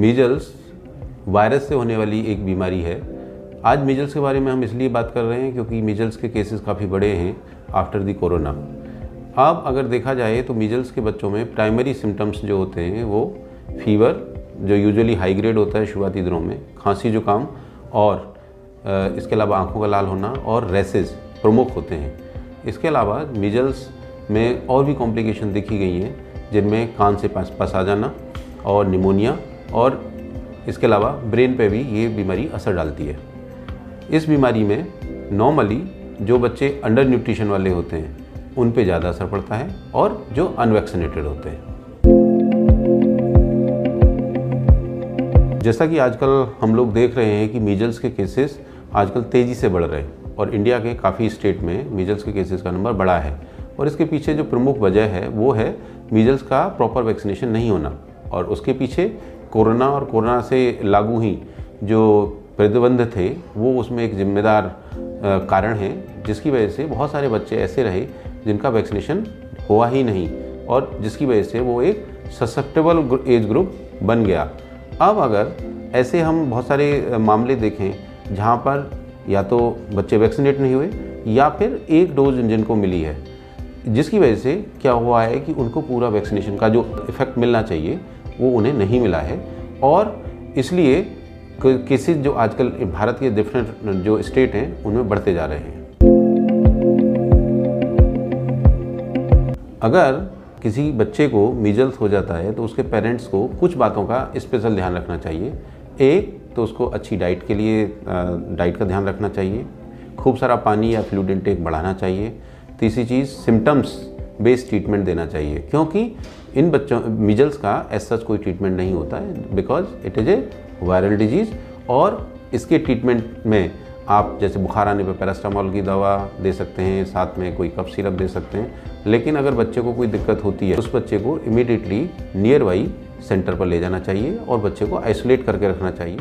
Measles virus से होने वाली एक बीमारी है। आज मीजल्स के बारे में हम इसलिए बात कर रहे हैं क्योंकि मीजल्स के केसेस काफ़ी बड़े हैं आफ्टर दी कोरोना अब अगर देखा जाए तो मीजल्स के बच्चों में प्राइमरी सिम्टम्स जो होते हैं वो फीवर जो यूजुअली हाई ग्रेड होता है शुरुआती दिनों में, खांसी, जुकाम और इसके अलावा आँखों का लाल होना और रेसेस प्रमुख होते हैं। इसके अलावा मीजल्स में और भी कॉम्प्लिकेशन देखी गई हैं, जिनमें कान से पास आ जाना और निमोनिया और इसके अलावा ब्रेन पे भी ये बीमारी असर डालती है। इस बीमारी में नॉर्मली जो बच्चे अंडर न्यूट्रिशन वाले होते हैं, उन पे ज़्यादा असर पड़ता है और जो अनवैक्सीनेटेड होते हैं। जैसा कि आजकल हम लोग देख रहे हैं कि मीजल्स के केसेस आजकल तेज़ी से बढ़ रहे हैं और इंडिया के काफ़ी स्टेट में मीजल्स के केसेस का नंबर बढ़ा है और इसके पीछे जो प्रमुख वजह है, वो है मीजल्स का प्रॉपर वैक्सीनेशन नहीं होना और उसके पीछे कोरोना और कोरोना से लागू ही जो प्रतिबंध थे, वो उसमें एक जिम्मेदार कारण है, जिसकी वजह से बहुत सारे बच्चे ऐसे रहे जिनका वैक्सीनेशन हुआ ही नहीं और जिसकी वजह से वो एक ससेप्टेबल एज ग्रुप बन गया। अब अगर ऐसे हम बहुत सारे मामले देखें जहाँ पर या तो बच्चे वैक्सीनेट नहीं हुए या फिर एक डोज जिनको मिली है, जिसकी वजह से क्या हुआ है कि उनको पूरा वैक्सीनेशन का जो इफ़ेक्ट मिलना चाहिए वो उन्हें नहीं मिला है। और इसलिए केसेस जो आजकल भारत के डिफरेंट जो स्टेट हैं, उनमें बढ़ते जा रहे हैं। अगर किसी बच्चे को मीजल्स हो जाता है तो उसके पेरेंट्स को कुछ बातों का स्पेशल ध्यान रखना चाहिए। एक तो उसको अच्छी डाइट के लिए डाइट का ध्यान रखना चाहिए। खूब सारा पानी या फ्लूड इनटेक बढ़ाना चाहिए। तीसरी चीज़ सिम्टम्स बेस्ड ट्रीटमेंट देना चाहिए। क्योंकि इन बच्चों मिजल्स का एस सच कोई ट्रीटमेंट नहीं होता है because it is a viral disease और इसके ट्रीटमेंट में आप जैसे बुखार आने पर पैरास्टामोल की दवा दे सकते हैं, साथ में कोई कफ सिरप दे सकते हैं। लेकिन अगर बच्चे को कोई दिक्कत होती है, उस बच्चे को इमिडिएटली नियर बाई सेंटर पर ले जाना चाहिए और बच्चे को आइसोलेट करके रखना चाहिए।